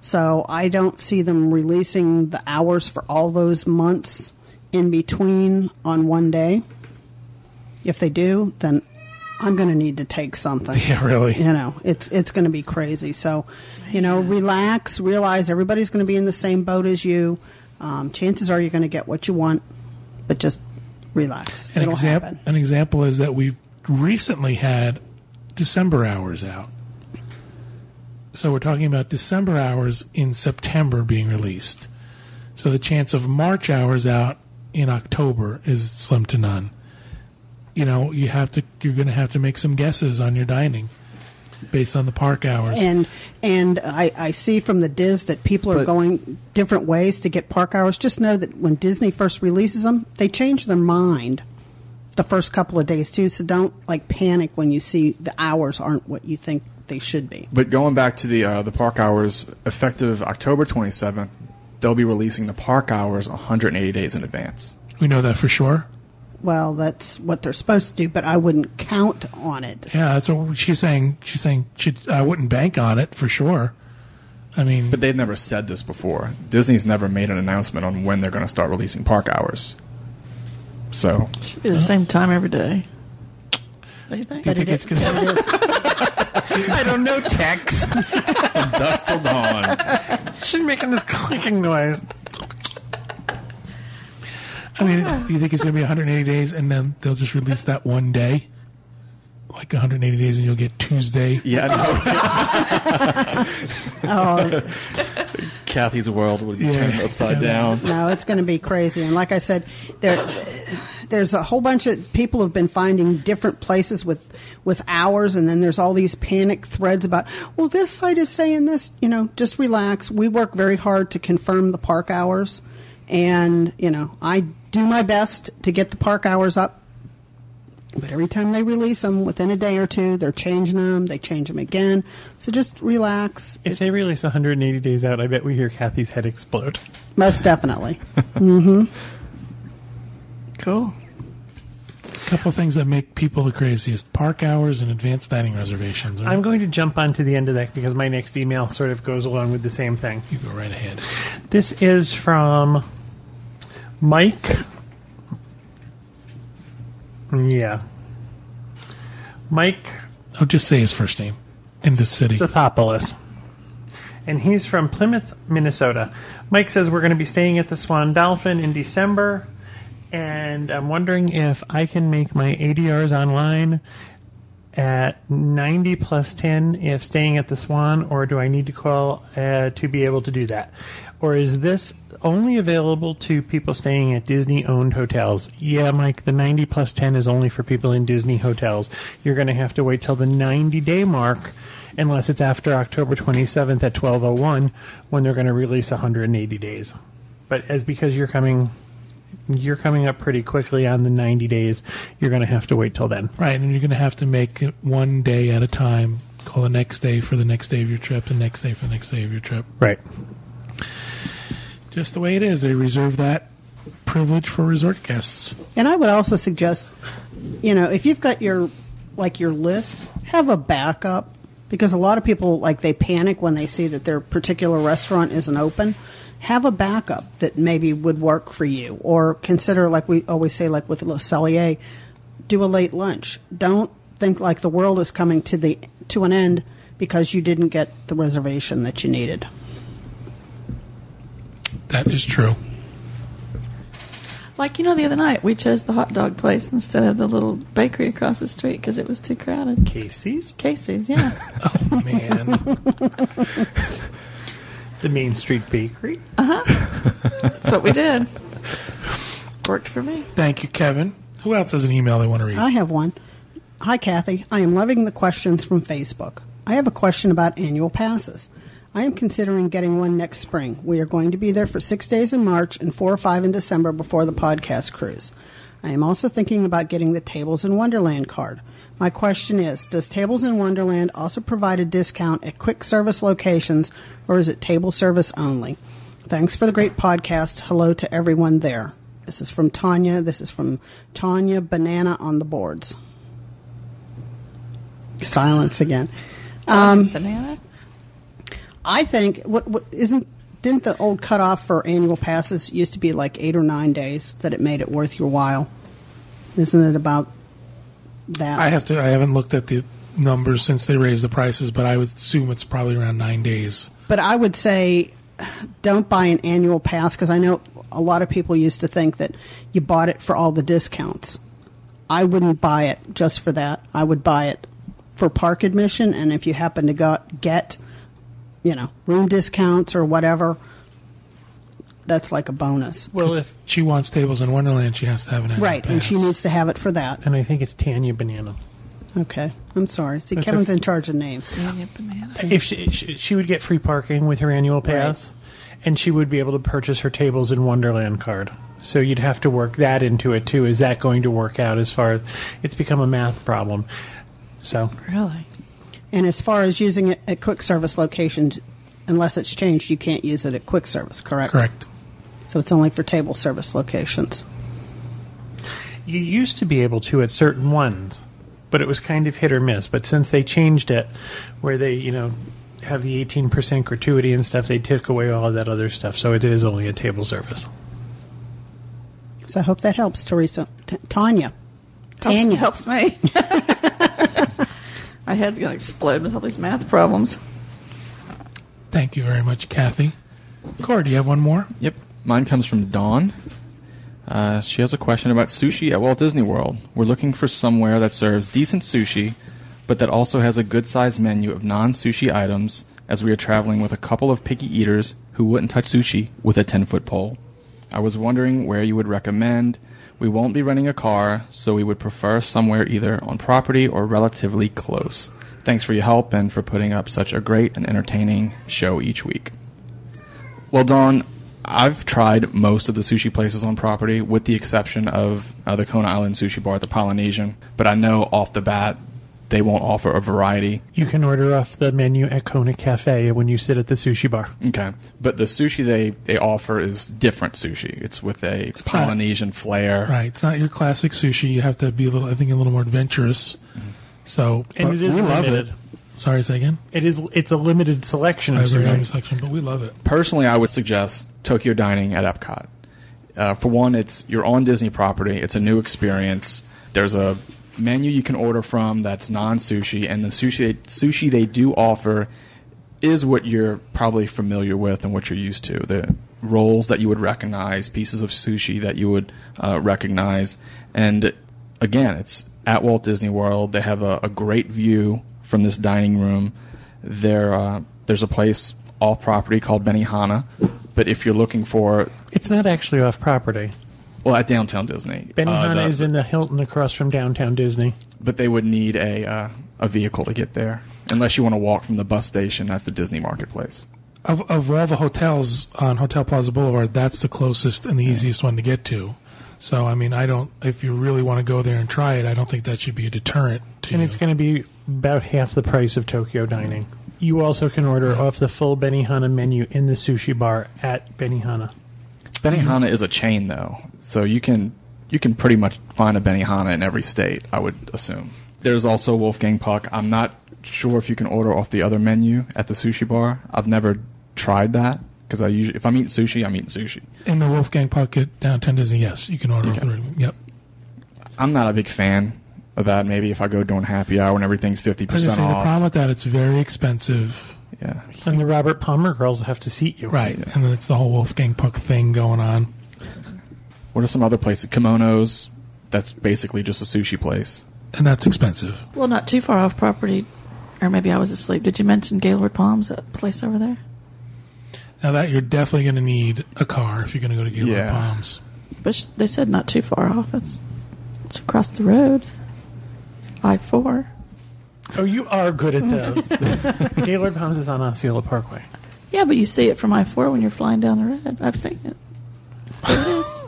So I don't see them releasing the hours for all those months in between on one day. If they do, then I'm going to need to take something. Yeah, really. You know, it's it's going to be crazy. So, you know, relax. Realize everybody's going to be in the same boat as you. Um, chances are you're going to get what you want, but just relax. An It'll example happen. an example is that we've recently had December hours out. So we're talking about December hours in September being released. So the chance of March hours out in October is slim to none. You know, you have to you're going to have to make some guesses on your dining based on the park hours. And and I, I see from the DIS that people are But- going different ways to get park hours. Just know that when Disney first releases them, they change their mind the first couple of days too. So don't like panic when you see the hours aren't what you think they should be. But going back to the uh, the park hours, effective October 27th, they'll be releasing the park hours 180 days in advance. we know that for sure. Well, that's what they're supposed to do, but I wouldn't count on it. Yeah, that's what she's saying. She's saying she, I wouldn't bank on it for sure. I mean, But they've never said this before. Disney's never made an announcement on when they're going to start releasing park hours. So Should be the same time every day. Don't you think? do you think it's going to it is. I don't know text. dust till dawn. She's making this clicking noise. I mean, do you think it's going to be 180 days and then they'll just release that one day? Like 180 days and you'll get Tuesday. Yeah, no. Oh, Kathy's world would be Yeah. turned upside down. no, it's going to be crazy. And like I said, there, there's a whole bunch of people have been finding different places with with hours, and then there's all these panic threads about, well, this site is saying this. You know, just relax. We work very hard to confirm the park hours, and you know, I do my best to get the park hours up. But every time they release them, within a day or two, they're changing them. They change them again. So just relax. If It's- they release 180 days out, I bet we hear Kathy's head explode. most definitely. mm-hmm. Cool. A couple things that make people the craziest: park hours and advanced dining reservations. Right? I'm going to jump onto the end of that because my next email sort of goes along with the same thing. you go right ahead. This is from Mike. Yeah. Mike I'll just say his first name in the city. Stathopoulos. And he's from Plymouth, Minnesota. Mike says we're going to be staying at the Swan Dolphin in December. And I'm wondering if I can make my ADRs online at 90 plus 10 if staying at the Swan, or do I need to call uh, to be able to do that? Or is this only available to people staying at Disney owned hotels? Yeah, Mike, the 90 plus 10 is only for people in Disney hotels. You're going to have to wait till the 90 day mark, unless it's after October 27th at 1201 when they're going to release 180 days. But as because you're coming. You're coming up pretty quickly on the 90 days. You're going to have to wait till then. Right, and you're going to have to make it one day at a time. Call the next day for the next day of your trip, the next day for the next day of your trip. Right. Just the way it is. They reserve that privilege for resort guests. And I would also suggest, you know, if you've got your like your list, have a backup because a lot of people like they panic when they see that their particular restaurant isn't open. Have a backup that maybe would work for you, or consider like we always say, like with Le Cellier, do a late lunch. Don't think like the world is coming to the to an end because you didn't get the reservation that you needed. That is true. Like, you know, the other night we chose the hot dog place instead of the little bakery across the street because it was too crowded. Casey's, Casey's, yeah. Oh man, the Main Street Bakery. Uh huh. That's what we did. Worked for me. thank you, Kevin. Who else has an email they want to read? I have one. Hi, Kathy. I am loving the questions from Facebook. I have a question about annual passes. I am considering getting one next spring. We are going to be there for six days in March and four or five in December before the podcast cruise. I am also thinking about getting the Tables in Wonderland card. My question is Does Tables in Wonderland also provide a discount at quick service locations, or is it table service only? Thanks for the great podcast. Hello to everyone there. This is from Tanya. This is from Tanya Banana on the boards. Silence again. Um, Banana? I think what, what isn't didn't the old cutoff for annual passes used to be like eight or nine days that it made it worth your while? Isn't it about that? I have to. I haven't looked at the numbers since they raised the prices, but I would assume it's probably around nine days. But I would say don't buy an annual pass because I know a lot of people used to think that you bought it for all the discounts. I wouldn't buy it just for that. I would buy it for park admission, and if you happen to got, get, you know, room discounts or whatever, that's like a bonus. Well, if She wants tables in Wonderland. She has to have an annual Right, and she needs to have it for that. and I think it's Tanya Banana. Okay, I'm sorry. See, That's Kevin's okay. in charge of names. Banana, banana. If she, she, she would get free parking with her annual pass, and she would be able to purchase her Tables in Wonderland card. So you'd have to work that into it too. Is that going to work out? As far as it's become a math problem. So Really? And as far as using it at quick service locations, unless it's changed, you can't use it at quick service, correct? Correct. So it's only for table service locations. you used to be able to at certain ones, but it was kind of hit or miss. But since they changed it, where they you know have the eighteen percent gratuity and stuff, they took away all of that other stuff. So it is only a table service. So I hope that helps, Teresa. T- Tanya. Helps, Tanya. helps me. My head's going to explode with all these math problems. Thank you very much, Kathy. Cord, do you have one more? Yep. Mine comes from Dawn. Uh, she has a question about sushi at Walt Disney World. We're looking for somewhere that serves decent sushi, but that also has a good sized menu of non sushi items, as we are traveling with a couple of picky eaters who wouldn't touch sushi with a 10 foot pole. I was wondering where you would recommend. We won't be renting a car, so we would prefer somewhere either on property or relatively close. Thanks for your help and for putting up such a great and entertaining show each week. Well, Dawn, I've tried most of the sushi places on property, with the exception of uh, the Kona Island Sushi Bar at the Polynesian. But I know off the bat, they won't offer a variety. You can order off the menu at Kona Cafe when you sit at the sushi bar. Okay, but the sushi they they offer is different sushi. It's with a not- Polynesian flair. Right. It's not your classic sushi. You have to be a little, I think, a little more adventurous. So, And but it is we love it. Sorry, say again. It is. It's a limited selection of sushi. limited section, but we love it. Personally, I would suggest Tokyo Dining at Epcot. Uh, for one, it's you're on Disney property. It's a new experience. There's a menu you can order from that's non-sushi, and the sushi sushi they do offer is what you're probably familiar with and what you're used to. The rolls that you would recognize, pieces of sushi that you would uh, recognize, and again, it's at Walt Disney World. They have a, a great view from this dining room. There, uh, there's a place off property called Benihana, but if you're looking for It's not actually off property. Well at downtown Disney, uh, Benihana the- is in the Hilton across from downtown Disney. but they would need a uh, a vehicle to get there, unless you want to walk from the bus station at the Disney Marketplace. Of, of all the hotels on Hotel Plaza Boulevard, that's the closest and the easiest one to get to. So, I mean, I don't. If you really want to go there and try it, I don't think that should be a deterrent. To And you. it's going to be about half the price of Tokyo Dining. You also can order off the full Benihana menu in the sushi bar at Benihana. Benihana is a chain though, so you can you can pretty much find a Benihana in every state. I would assume. There's also Wolfgang Puck. I'm not sure if you can order off the other menu at the sushi bar. I've never tried that because I usually if I'm eating sushi, I'm eating sushi. in the Wolfgang Pocket downtown Disney. Yes, you can order. Okay. through. Yep. I'm not a big fan of that. Maybe if I go during happy hour when everything's fifty I was gonna percent say the off. problem with that, it's very expensive. Yeah. And the Robert Palmer girls have to seat you. Right, and then it's the whole Wolfgang Puck thing going on. What are some other places? Kimonos. That's basically just a sushi place. And that's expensive. Well, not too far off property, or maybe I was asleep. Did you mention Gaylord Palms, that place over there? Now that you're definitely going to need a car if you're going to go to Gaylord Yeah. Palms. But sh- they said not too far off. It's it's across the road. I four. Oh, you are good at those. Gaylord Palms is on Osceola Parkway. Yeah, but you see it from I four when you're flying down the road. I've seen it. There it is.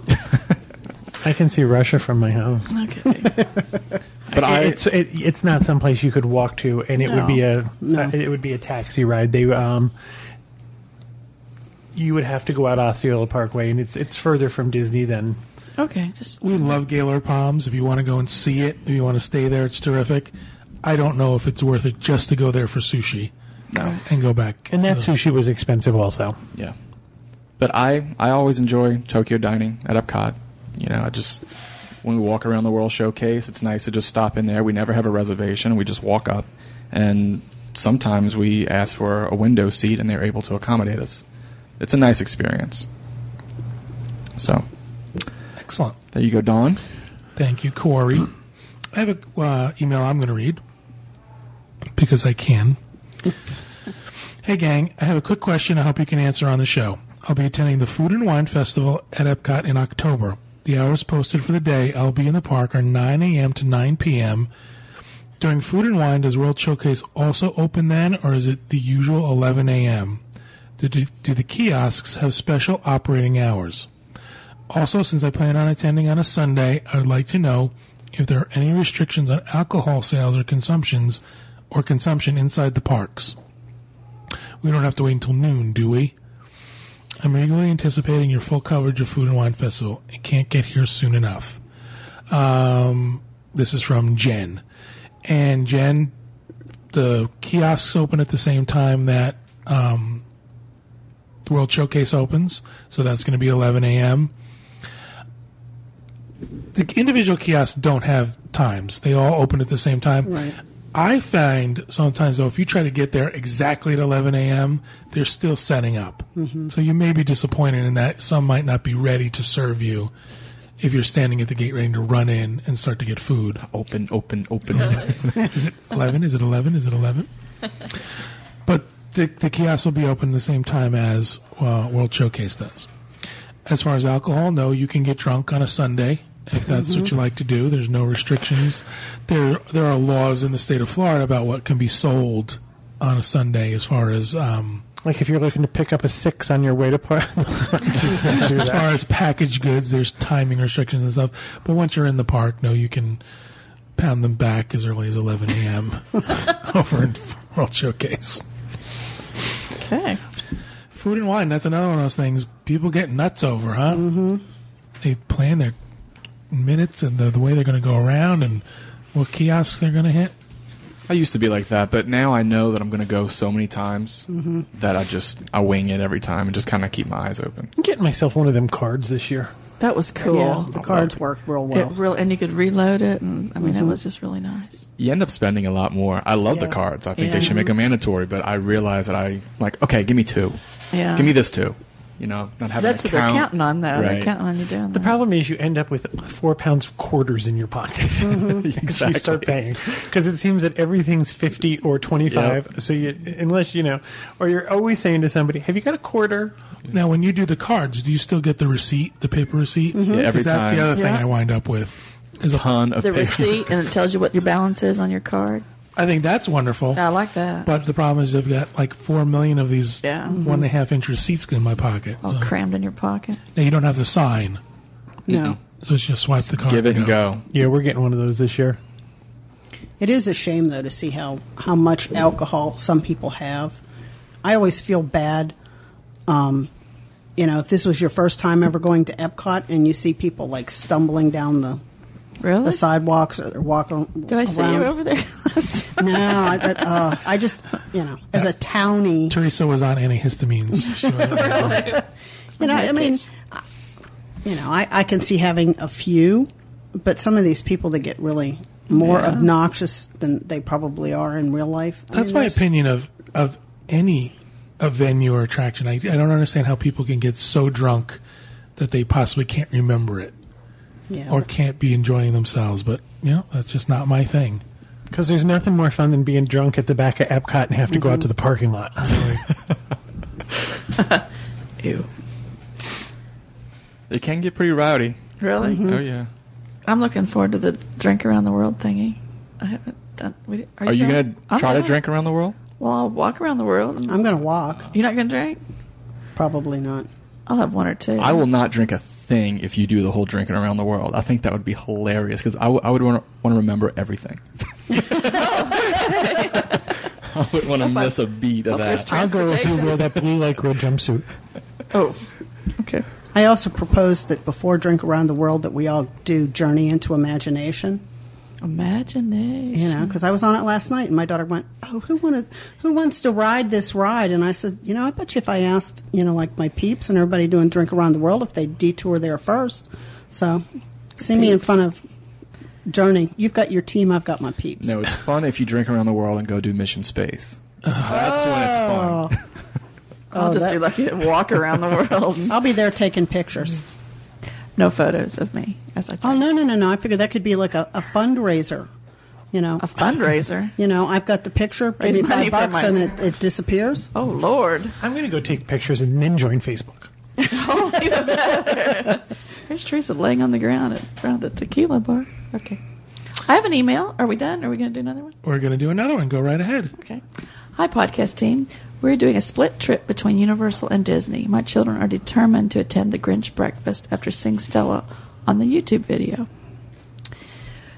I can see Russia from my house. Okay. But I it's it, it's not someplace you could walk to, and it would be a No. uh, it would be a taxi ride. They um, you would have to go out Osceola Parkway, and it's it's further from Disney than Okay. Just We love Gaylord Palms. If you want to go and see it, if you want to stay there, it's terrific. I don't know if it's worth it just to go there for sushi no. and go back. and that to- sushi was expensive also. Yeah. But I, I always enjoy Tokyo dining at Epcot. You know, I just when we walk around the World Showcase, it's nice to just stop in there. We never have a reservation. We just walk up, and sometimes we ask for a window seat, and they're able to accommodate us. It's a nice experience. So Excellent. there you go, Dawn. Thank you, Corey. I have a uh, email I'm going to read because I can. hey, gang, I have a quick question I hope you can answer on the show. I'll be attending the Food and Wine Festival at Epcot in October. The hours posted for the day I'll be in the park are 9 a.m. to 9 p.m. During Food and Wine, does World Showcase also open then, or is it the usual 11 a.m.? Do, do, do the kiosks have special operating hours? Also, since I plan on attending on a Sunday, I would like to know if there are any restrictions on alcohol sales or consumptions or consumption inside the parks. We don't have to wait until noon, do we? I'm eagerly anticipating your full coverage of Food and Wine Festival. It can't get here soon enough. Um, this is from Jen. And Jen, the kiosks open at the same time that um, the World Showcase opens, so that's going to be 11 a.m the individual kiosks don't have times. They all open at the same time. Right. I find sometimes though, if you try to get there exactly at 11 a.m., they're still setting up. So you may be disappointed in that some might not be ready to serve you if you're standing at the gate ready to run in and start to get food. Open, open, open. Is it 11? Is it 11? Is it 11? but the, the kiosk will be open the same time as uh, World Showcase does. As far as alcohol, no, you can get drunk on a Sunday if that's what you like to do. There's no restrictions. There there are laws in the state of Florida about what can be sold on a Sunday as far as um, Like if you're looking to pick up a six on your way to park, as far as packaged goods. There's timing restrictions and stuff. But once you're in the park, no, you can pound them back as early as 11 a.m. over in World Showcase. Okay. Food and wine, that's another one of those things people get nuts over, huh? Mm-hmm. They plan their minutes and the, the way they're going to go around and what kiosks they're going to hit. I used to be like that, but now I know that I'm going to go so many times Mm-hmm. that I just I wing it every time and just kind of keep my eyes open. I'm getting myself one of them cards this year. That was cool. Yeah, the cards work real well. It real, and you could reload it, and I mean, it was just really nice. You end up spending a lot more. I love the cards. I think Yeah. they should make them mandatory, but I realize that I like okay, give me two, Yeah. give me this two. You know, not having That's to what they're counting on, though. They're counting on you doing The that. problem is you end up with four pounds of quarters in your pocket. Mm-hmm. Exactly. you start paying because it seems that everything's 50 or 25 so you unless you know or you're always saying to somebody have you got a quarter Now, when you do the cards, do you still get the receipt, the paper receipt? Mm-hmm. Yeah, every 'Cause that's the time. other thing I wind up with. Is a, Ton of the paper. receipt, and it tells you what your balance is on your card. I think that's wonderful. I like that. But the problem is I've got like four million of these Yeah. one and a half inch receipts in my pocket. all So- crammed in your pocket. now you don't have to sign, no. so it's just swipe the card. Give it and go. yeah we're getting one of those this year It is a shame though to see how how much alcohol some people have. I always feel bad. Um, you know, if this was your first time ever going to Epcot and you see people like stumbling down the, Really? the sidewalks or they're walking Did I see you over there? No, I, that, uh, I just you know, as a townie, Teresa was on antihistamines. She was- you know, I mean, I- you know, I, I can see having a few, but some of these people that get really more Yeah. obnoxious than they probably are in real life. I That's mean, my there's- opinion of of any a venue or attraction. I, I don't understand how people can get so drunk that they possibly can't remember it Yeah. or can't be enjoying themselves. But you know, that's just not my thing. because there's nothing more fun than being drunk at the back of epcot and have to go out mm-hmm. to the parking lot Ew. It can get pretty rowdy. Really? Mm-hmm. Oh yeah. I'm looking forward to the drink around the world thingy. I haven't done. we- Are you going? gonna I'm try to going. drink around the world? Well, I'll walk around the world. I'm going to walk. You're not going to drink? Probably not. I'll have one or two. I will not drink a thing if you do the whole drinking around the world. I think that would be hilarious because I, w- I would want to remember everything. I would want to miss a beat of that. i'll go if you wear that blue lycra jumpsuit Oh, okay. I also proposed that before Drink Around the World that we all do Journey into Imagination. Imagination. You know, because I was on it last night and my daughter went, "Oh, who wanted, who wants to ride this ride?" And I said, "You know, I bet you if I asked, you know, like my peeps and everybody doing Drink Around the World, if they detour there first, So, see me in front of Journey. You've got your team. I've got my peeps. No, it's fun if you drink around the world and go do Mission Space. That's when it's fun. Oh. I'll Oh, just that- be lucky to walk around the world. I'll be there taking pictures. No photos of me as I Oh no, no, no, no! I figured that could be like a, a fundraiser. You know, A fundraiser. You know, I've got the picture, Raise give me money five for bucks, my- and it, it disappears. Oh Lord. i'm going to go take pictures and then join facebook Oh, even better. Here's Teresa laying on the ground in front of the tequila bar. Okay. I have an email. Are we done? Are we going to do another one? We're going to do another one. Go right ahead. Okay. Hi, podcast team. We're doing a split trip between Universal and Disney. My children are determined to attend the Grinch breakfast after seeing Stella on the YouTube video.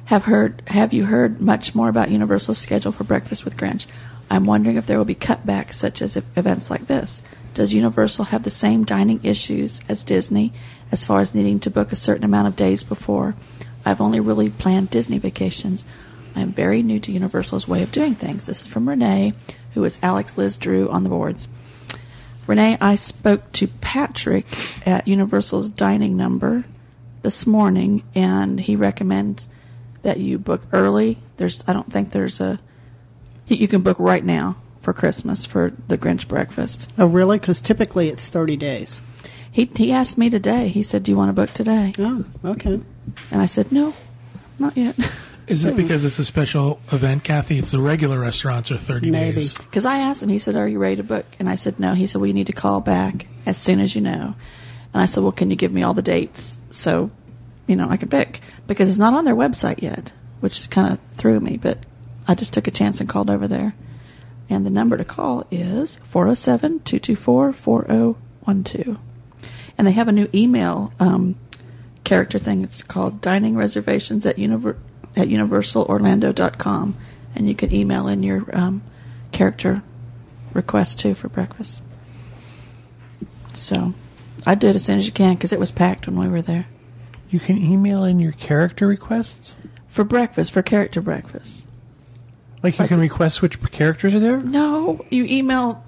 Have heard? Have you heard much more about Universal's schedule for Breakfast with Grinch? I'm wondering if there will be cutbacks, such as events like this. Does Universal have the same dining issues as Disney, as far as needing to book a certain amount of days before? I've only really planned Disney vacations. I am very new to Universal's way of doing things. This is from Renee, who is Alex Liz Drew on the boards. Renee, I spoke to Patrick at Universal's dining number this morning, and he recommends that you book early. There's, I don't think there's a, you can book right now for Christmas for the Grinch breakfast. Oh, really? Because typically it's thirty days. He he asked me today. He said, "Do you want to book today?" Oh, okay. And I said, "No, not yet." Is it because it's a special event, Kathy? It's the regular restaurants are 30 Maybe. days. Because I asked him, he said, Are you ready to book? And I said, No. He said, Well, you need to call back as soon as you know. And I said, Well, can you give me all the dates so, you know, I can pick? Because it's not on their website yet, which kind of threw me, but I just took a chance and called over there. And the number to call is 407 224 4012. And they have a new email um, character thing. It's called Dining Reservations at Univer- at universalorlando.com. And you can email in your um, character request too for breakfast. So I do it as soon as you can because it was packed when we were there. You can email in your character requests. For breakfast, for character breakfast. Like you Like- can request which characters are there. No, you email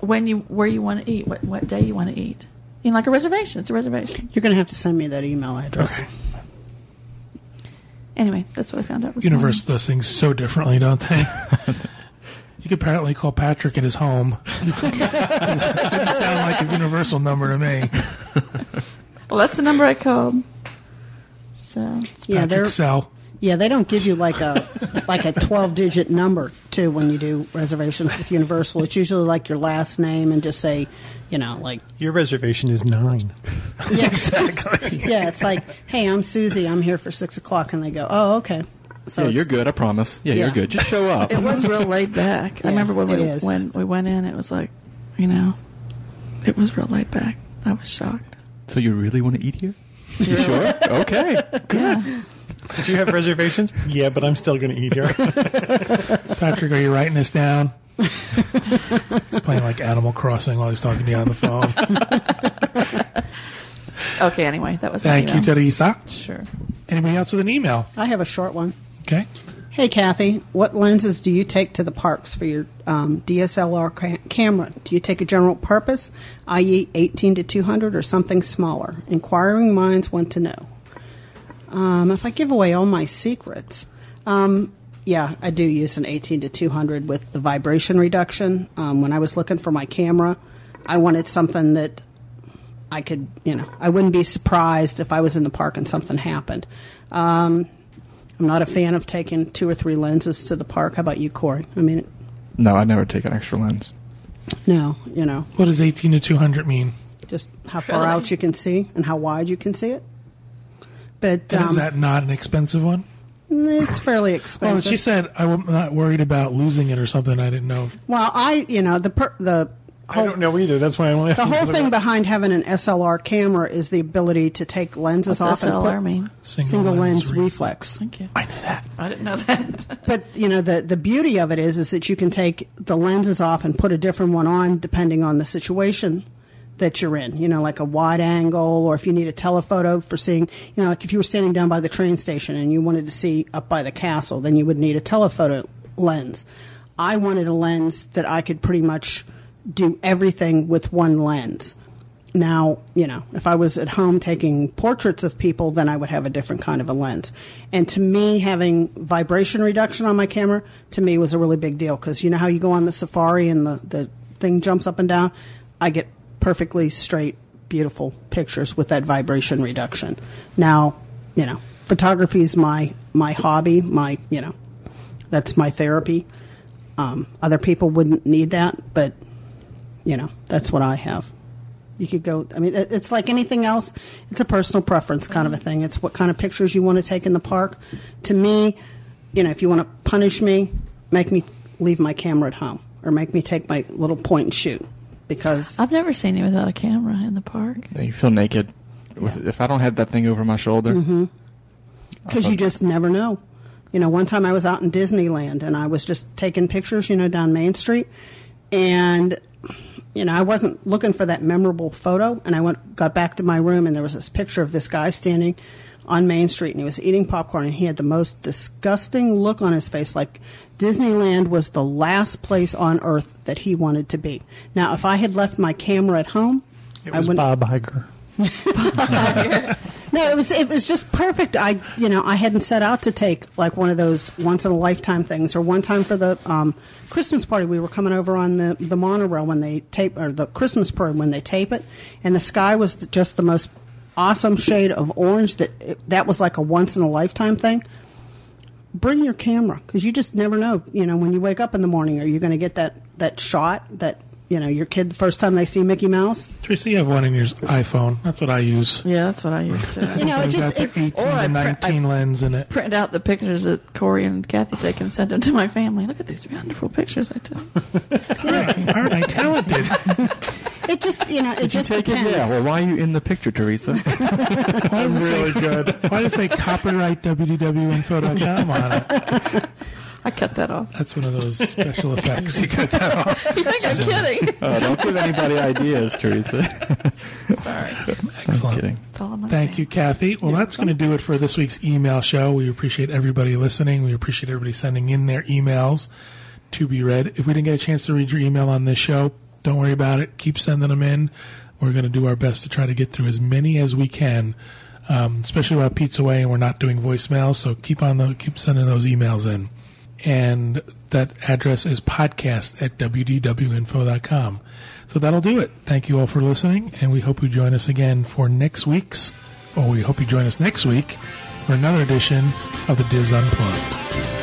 when you where you want to eat, what what day you want to eat. You know, like a reservation. It's a reservation. You're going to have to send me that email address. Anyway, that's what I found out. This Universe morning. does things so differently, don't they? you could apparently call Patrick at his home. it didn't sound like a universal number to me. Well, that's the number I called. So Yeah, they're Patrick Sell. Yeah they don't give you like a like a 12 digit number too when you do reservations with Universal. It's usually like your last name and just say, you know, like Your reservation is nine. yeah, Exactly. yeah. It's like, hey, I'm Susie. I'm here for six o'clock, and they go, oh, okay. So yeah, you're good. I promise. Yeah, Yeah. you're good. Just show up. it was real laid back. I remember when we is. when we went in, it was like, you know, it was real laid back. I was shocked. so you really want to eat here? You sure? Okay. Yeah. Do you have reservations? yeah, but I'm still going to eat here. Patrick, are you writing this down? he's playing like Animal Crossing while he's talking to you on the phone. Okay. Anyway, that was my Thank you, email. Teresa. Sure. Anybody else with an email? I have a short one. Okay. Hey, Kathy, what lenses do you take to the parks for your um, DSLR ca- camera? Do you take a general purpose, i.e., 18 to 200, or something smaller? Inquiring minds want to know. Um, if I give away all my secrets, um, yeah, I do use an 18 to 200 with the vibration reduction. Um, when I was looking for my camera, I wanted something that I could, you know, I wouldn't be surprised if I was in the park and something happened. Um, I'm not a fan of taking two or three lenses to the park. How about you, Corey? I mean, No, I never take an extra lens. no, you know, What does 18 to 200 mean? just how far Really? out you can see and how wide you can see it. But And um, is that not an expensive one? it's fairly Well, expensive. she said I'm not worried about losing it or something. I didn't know. If, well, I, you know, the per, the I don't know either. That's why I'm the whole thing behind having an SLR camera is the ability to take lenses What's off and SLR put mean? single, lens, reflex. Thank you. I knew that. I didn't know that. But you know the the beauty of it is is that you can take the lenses off and put a different one on depending on the situation that you're in. You know, like a wide angle, or if you need a telephoto for seeing. You know, like if you were standing down by the train station and you wanted to see up by the castle, then you would need a telephoto lens. I wanted a lens that I could pretty much do everything with one lens. Now, you know, if I was at home taking portraits of people, then I would have a different kind of a lens. And to me, having vibration reduction on my camera, to me, was a really big deal because you know how you go on the safari and the, the thing jumps up and down? I get perfectly straight, beautiful pictures with that vibration reduction. Now, you know, photography is my, my hobby, my, you know, that's my therapy. Um, other people wouldn't need that, but, you know, that's what I have. You could go. I mean, it's like anything else. It's a personal preference kind of a thing. It's what kind of pictures you want to take in the park. To me, you know, if you want to punish me, make me leave my camera at home or make me take my little point and shoot because I've never seen you without a camera in the park. You feel naked. With, If I don't have that thing over my shoulder, Mm-hmm. because you just never know. You know, one time I was out in Disneyland and I was just taking pictures, you know, down Main Street, and you know, I wasn't looking for that memorable photo, and I went got back to my room and there was this picture of this guy standing on Main Street and he was eating popcorn and he had the most disgusting look on his face like Disneyland was the last place on earth that he wanted to be. Now, if I had left my camera at home, It I was wouldn't Bob Iger. no, it was it was just perfect. I you know I hadn't set out to take like one of those once in a lifetime things. Or one time for the um, Christmas party, we were coming over on the the monorail when they tape or the Christmas parade when they tape it, and the sky was just the most awesome shade of orange that it, that was like a once in a lifetime thing. Bring your camera because you just never know. You know when you wake up in the morning, are you going to get that that shot that you know your kid the first time they see Mickey Mouse? Teresa, you have one in your iPhone. That's what I use. Yeah, that's what I use to. You know, it I've just got it, the 18 or I to pre- 19 lens in it. Print out the pictures that Corey and Kathy take and send them to my family. Look at these wonderful pictures I took. Aren't I talented? It just, you know, it Did you just take depends. it? Yeah. Well, why are you in the picture, Teresa? Why does it say, good. Why does it say copyright www.info.com on it? I cut that off. That's one of those special effects. You cut that off. You think I'm kidding? oh, don't give anybody ideas, Teresa. Sorry. Excellent. Kidding. It's all my Thank face. you, Kathy. Well, that's going to do it for this week's email show. We appreciate everybody listening. We appreciate everybody sending in their emails to be read. If we didn't get a chance to read your email on this show, don't worry about it. Keep sending them in. We're going to do our best to try to get through as many as we can, um, especially while Pete's away and we're not doing voicemails. So keep on the keep sending those emails in. And that address is podcast at wdwinfo.com. So that'll do it. Thank you all for listening, and we hope you join us again for next week's, or we hope you join us next week for another edition of the DIS Unplugged.